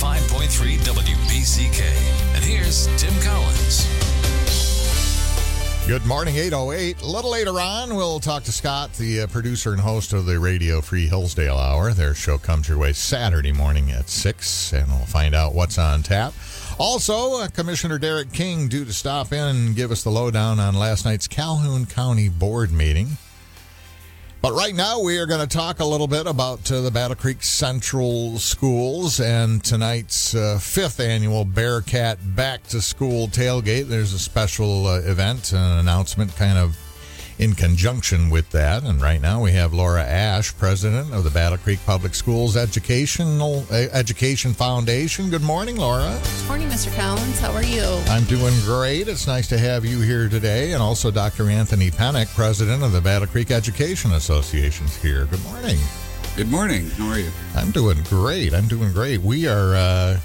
105.3 WBCK. And here's Tim Collins. Good morning, 808. A little later on, we'll talk to Scott, the uh, producer and host of the Radio Free Hillsdale Hour. Their show comes your way Saturday morning at 6, and we'll find out what's on tap. Also, uh, Commissioner Derek King due to stop in and give us the lowdown on last night's Calhoun County Board meeting. But right now, we are going to talk a little bit about uh, the Battle Creek Central Schools and tonight's uh, fifth annual Bearcat Back to School tailgate. There's a special uh, event, an announcement kind of in conjunction with that. And right now, we have Laura Ash, president of the Battle Creek Public Schools Educational uh, Education Foundation. Good morning, Laura. Good morning, Mr. Collins. How are you? I'm doing great. It's nice to have you here today. And also Dr. Anthony Pennock, president of the Battle Creek Education Association, is here. Good morning. Good morning. How are you? I'm doing great. I'm doing great. We are uh,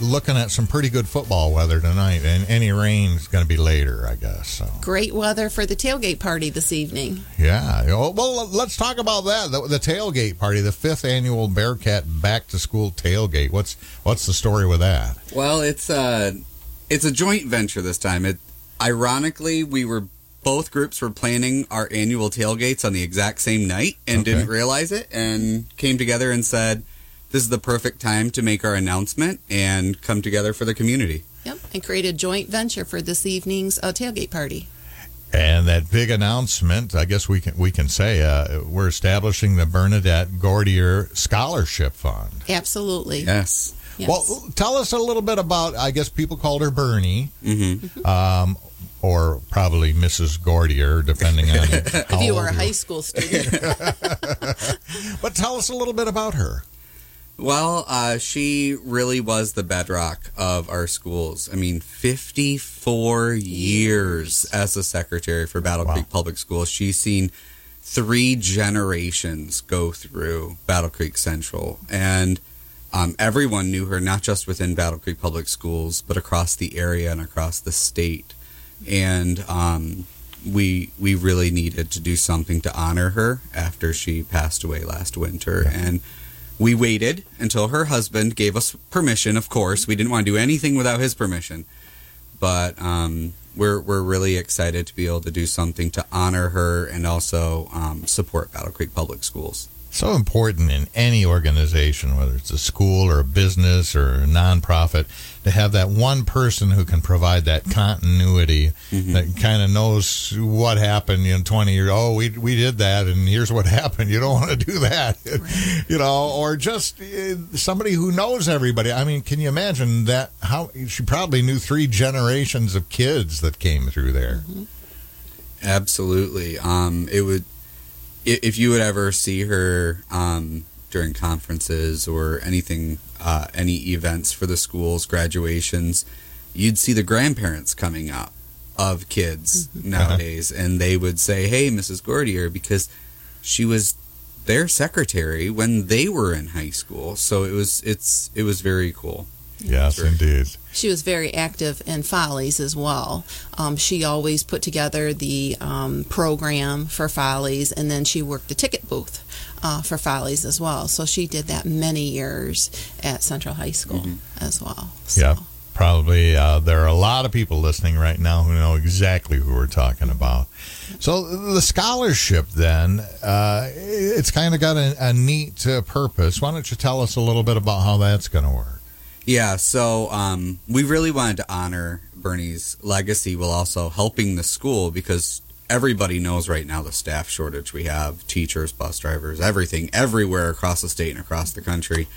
looking at some pretty good football weather tonight, and any rain is going to be later, I guess. So. Great weather for the tailgate party this evening. Yeah. Oh, well, let's talk about that. The, the tailgate party, the fifth annual Bearcat Back to School tailgate. What's what's the story with that? Well, it's a it's a joint venture this time. It ironically we were both groups were planning our annual tailgates on the exact same night and okay. didn't realize it and came together and said this is the perfect time to make our announcement and come together for the community. Yep, and create a joint venture for this evening's uh, tailgate party. And that big announcement, I guess we can we can say uh, we're establishing the Bernadette Gordier Scholarship Fund. Absolutely. Yes. yes. Well, tell us a little bit about. I guess people called her Bernie. Mm-hmm. Um, or probably Mrs. Gordier, depending on if you were a high school student. but tell us a little bit about her. Well, uh, she really was the bedrock of our schools. I mean, 54 years as a secretary for Battle wow. Creek Public Schools. She's seen three generations go through Battle Creek Central. And um, everyone knew her, not just within Battle Creek Public Schools, but across the area and across the state. And um, we we really needed to do something to honor her after she passed away last winter. Yeah. And we waited until her husband gave us permission. Of course, we didn't want to do anything without his permission. But um, we're we're really excited to be able to do something to honor her and also um, support Battle Creek Public Schools so important in any organization, whether it's a school or a business or a nonprofit, to have that one person who can provide that continuity mm-hmm. that kind of knows what happened in 20 years. Oh, we, we did that, and here's what happened. You don't want to do that, right. you know, or just uh, somebody who knows everybody. I mean, can you imagine that? How she probably knew three generations of kids that came through there. Mm-hmm. Absolutely. Um, it would if you would ever see her um, during conferences or anything, uh, any events for the schools, graduations, you'd see the grandparents coming up of kids mm-hmm. nowadays, and they would say, "Hey, Mrs. Gordier," because she was their secretary when they were in high school. So it was it's it was very cool. Yes, indeed. She was very active in Follies as well. Um, she always put together the um, program for Follies, and then she worked the ticket booth uh, for Follies as well. So she did that many years at Central High School mm-hmm. as well. So. Yeah, probably uh, there are a lot of people listening right now who know exactly who we're talking about. So the scholarship, then, uh, it's kind of got a, a neat uh, purpose. Why don't you tell us a little bit about how that's going to work? Yeah, so um, we really wanted to honor Bernie's legacy while also helping the school because everybody knows right now the staff shortage we have teachers, bus drivers, everything, everywhere across the state and across the country.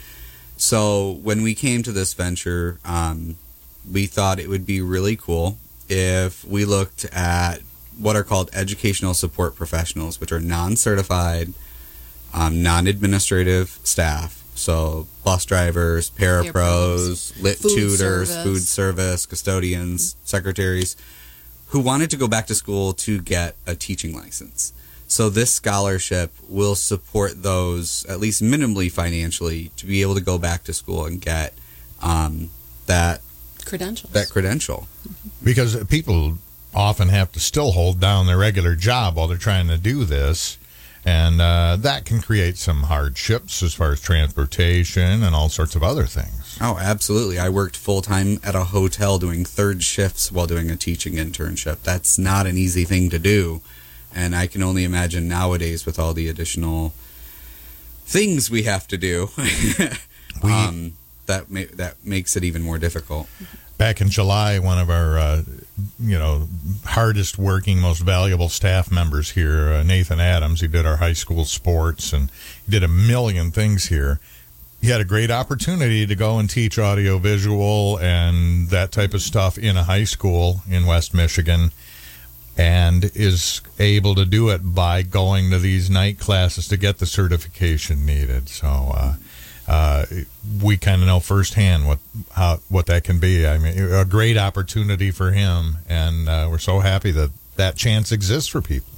So when we came to this venture, um, we thought it would be really cool if we looked at what are called educational support professionals, which are non certified, um, non administrative staff so bus drivers, parapros, lit food tutors, service. food service, custodians, secretaries who wanted to go back to school to get a teaching license. So this scholarship will support those at least minimally financially to be able to go back to school and get um, that credential. That credential. Because people often have to still hold down their regular job while they're trying to do this And uh, that can create some hardships as far as transportation and all sorts of other things. Oh, absolutely. I worked full time at a hotel doing third shifts while doing a teaching internship. That's not an easy thing to do. And I can only imagine nowadays with all the additional things we have to do. We- um, that that makes it even more difficult. Back in July, one of our, uh, you know, hardest working, most valuable staff members here, uh, Nathan Adams, he did our high school sports and did a million things here. He had a great opportunity to go and teach audio visual and that type of stuff in a high school in West Michigan and is able to do it by going to these night classes to get the certification needed. So, uh, uh, we kind of know firsthand what how what that can be. I mean, a great opportunity for him, and uh, we're so happy that that chance exists for people.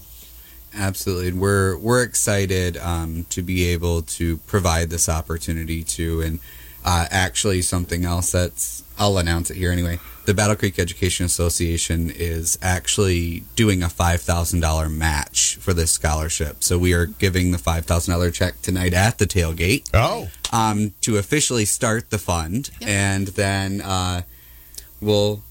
Absolutely, we're we're excited um, to be able to provide this opportunity to, and uh, actually something else that's I'll announce it here anyway. The Battle Creek Education Association is actually doing a five thousand dollar match for this scholarship. So we are giving the five thousand dollar check tonight at the tailgate Oh, um, to officially start the fund, Yep. and then uh, we'll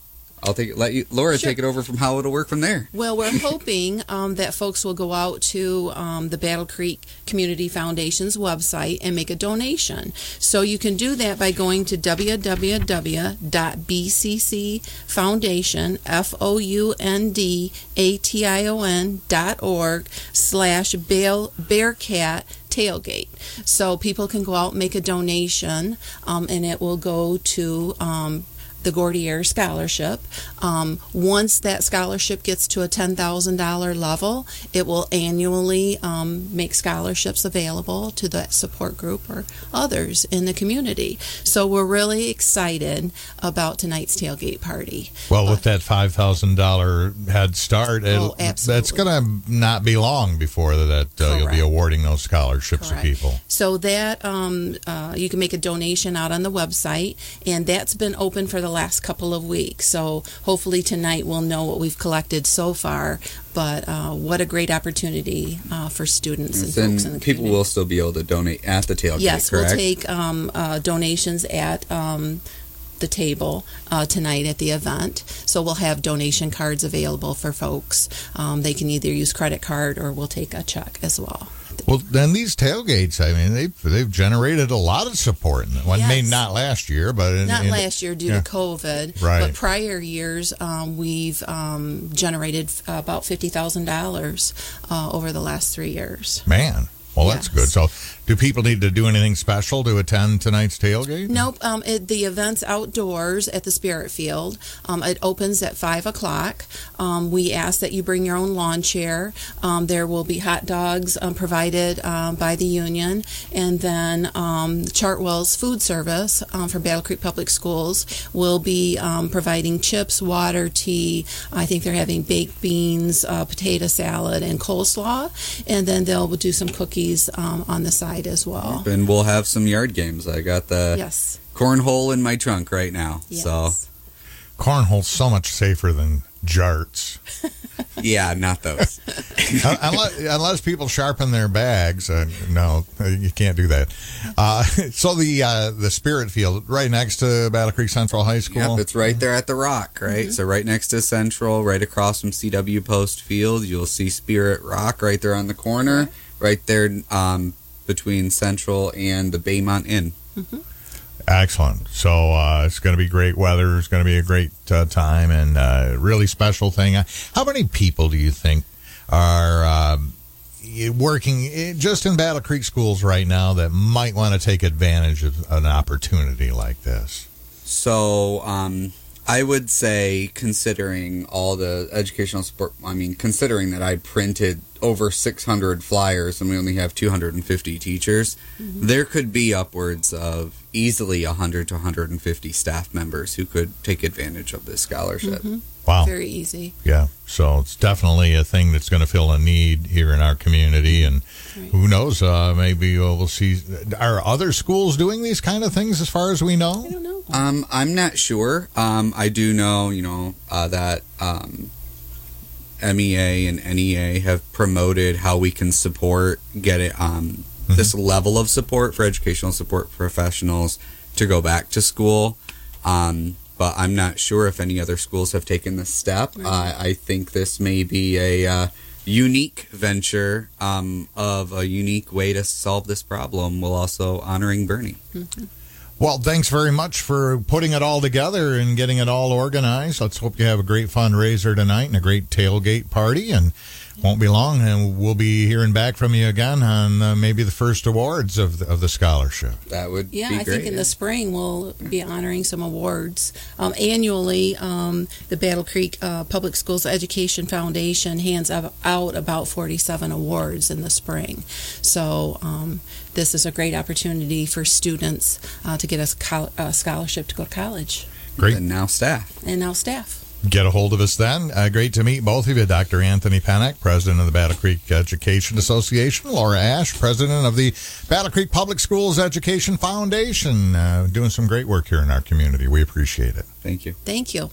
I'll take let you Laura Sure. take it over from how it'll work from there. Well, we're hoping um, that folks will go out to um, the Battle Creek Community Foundation's website and make a donation. So you can do that by going to www.bccfoundation, F-O-U-N-D-A-T-I-O-N dot org slash Bear- Bearcat tailgate. So people can go out and make a donation, um, and it will go to um, the Gordier Scholarship. Um, once that scholarship gets to a $10,000 level, it will annually um, make scholarships available to that support group or others in the community. So we're really excited about tonight's tailgate party. well, with that five thousand dollar head start, Oh, that's going to not be long before that uh, you'll be awarding those scholarships Correct. to people. So that um, uh, you can make a donation out on the website, and that's been open for the last couple of weeks. So hopefully tonight we'll know what we've collected so far. But uh, what a great opportunity uh, for students and Then folks in the people community. will still be able to donate at the tailgate. Yes, correct? we'll take um, uh, donations at um, the table uh, tonight at the event. So we'll have donation cards available for folks. Um, they can either use credit card or we'll take a check as well. Well, then these tailgates, I mean, they've they've generated a lot of support. Well, maybe Yes. not last year, but in, Not in- last year due yeah. to COVID, Right. but prior years um, we've um, generated about fifty thousand dollars uh, over the last three years. Man, well, that's good. So, do people need to do anything special to attend tonight's tailgate? Nope. Um, it, the event's outdoors at the Spirit Field. Um, it opens at five o'clock. Um, we ask that you bring your own lawn chair. Um, there will be hot dogs um, provided um, by the union, and then Chartwell's Food Service from Battle Creek Public Schools will be providing chips, water, tea. I think they're having baked beans, uh, potato salad, and coleslaw, and then they'll do some cookies on the side as well. And we'll have some yard games. I got the Yes. cornhole in my trunk right now. So Yes. Cornhole's so much safer than jarts. yeah, not those. Unless, unless people sharpen their bags, uh, no, uh, you can't do that. Uh, so the uh, the Spirit Field, right next to Battle Creek Central High School. Yep, it's right there at the rock, right? So right next to Central, right across from CW Post Field, you'll see Spirit Rock right there on the corner, right there um, between Central and the Baymont Inn. Excellent. So uh, it's going to be great weather. It's going to be a great uh, time and uh, really special thing. Uh, How many people do you think are um, working just in Battle Creek schools right now that might want to take advantage of an opportunity like this? So, um, I would say, considering all the educational support, I mean, considering that I printed over 600 flyers and we only have 250 teachers, there could be upwards of easily 100 to 150 staff members who could take advantage of this scholarship. Wow. Very easy. Yeah. So it's definitely a thing that's going to fill a need here in our community. And Right. who knows, uh, maybe we'll see. Are other schools doing these kind of things as far as we I know? don't know. Um, I'm not sure. Um, I do know, you know, uh, that um, MEA and NEA have promoted how we can support, get it, um, this level of support for educational support professionals to go back to school. Um, but I'm not sure if any other schools have taken this step. I I think this may be a uh, unique venture um, of a unique way to solve this problem while also honoring Bernie. Well, thanks very much for putting it all together and getting it all organized. Let's hope you have a great fundraiser tonight and a great tailgate party. And won't be long, and we'll be hearing back from you again on uh, maybe the first awards of the, of the scholarship. That would be Yeah, I great. think in the spring we'll be honoring some awards. Um, annually, um, the Battle Creek uh, Public Schools Education Foundation hands out out about 47 awards in the spring. So um, this is a great opportunity for students uh, to get a, scho- a scholarship to go to college, Great. and now staff. and now staff. Get a hold of us then. Uh, great to meet both of you. Dr. Anthony Pennock, President of the Battle Creek Education Association. Laura Ash, President of the Battle Creek Public Schools Education Foundation. Uh, doing some great work here in our community. We appreciate it. Thank you. Thank you.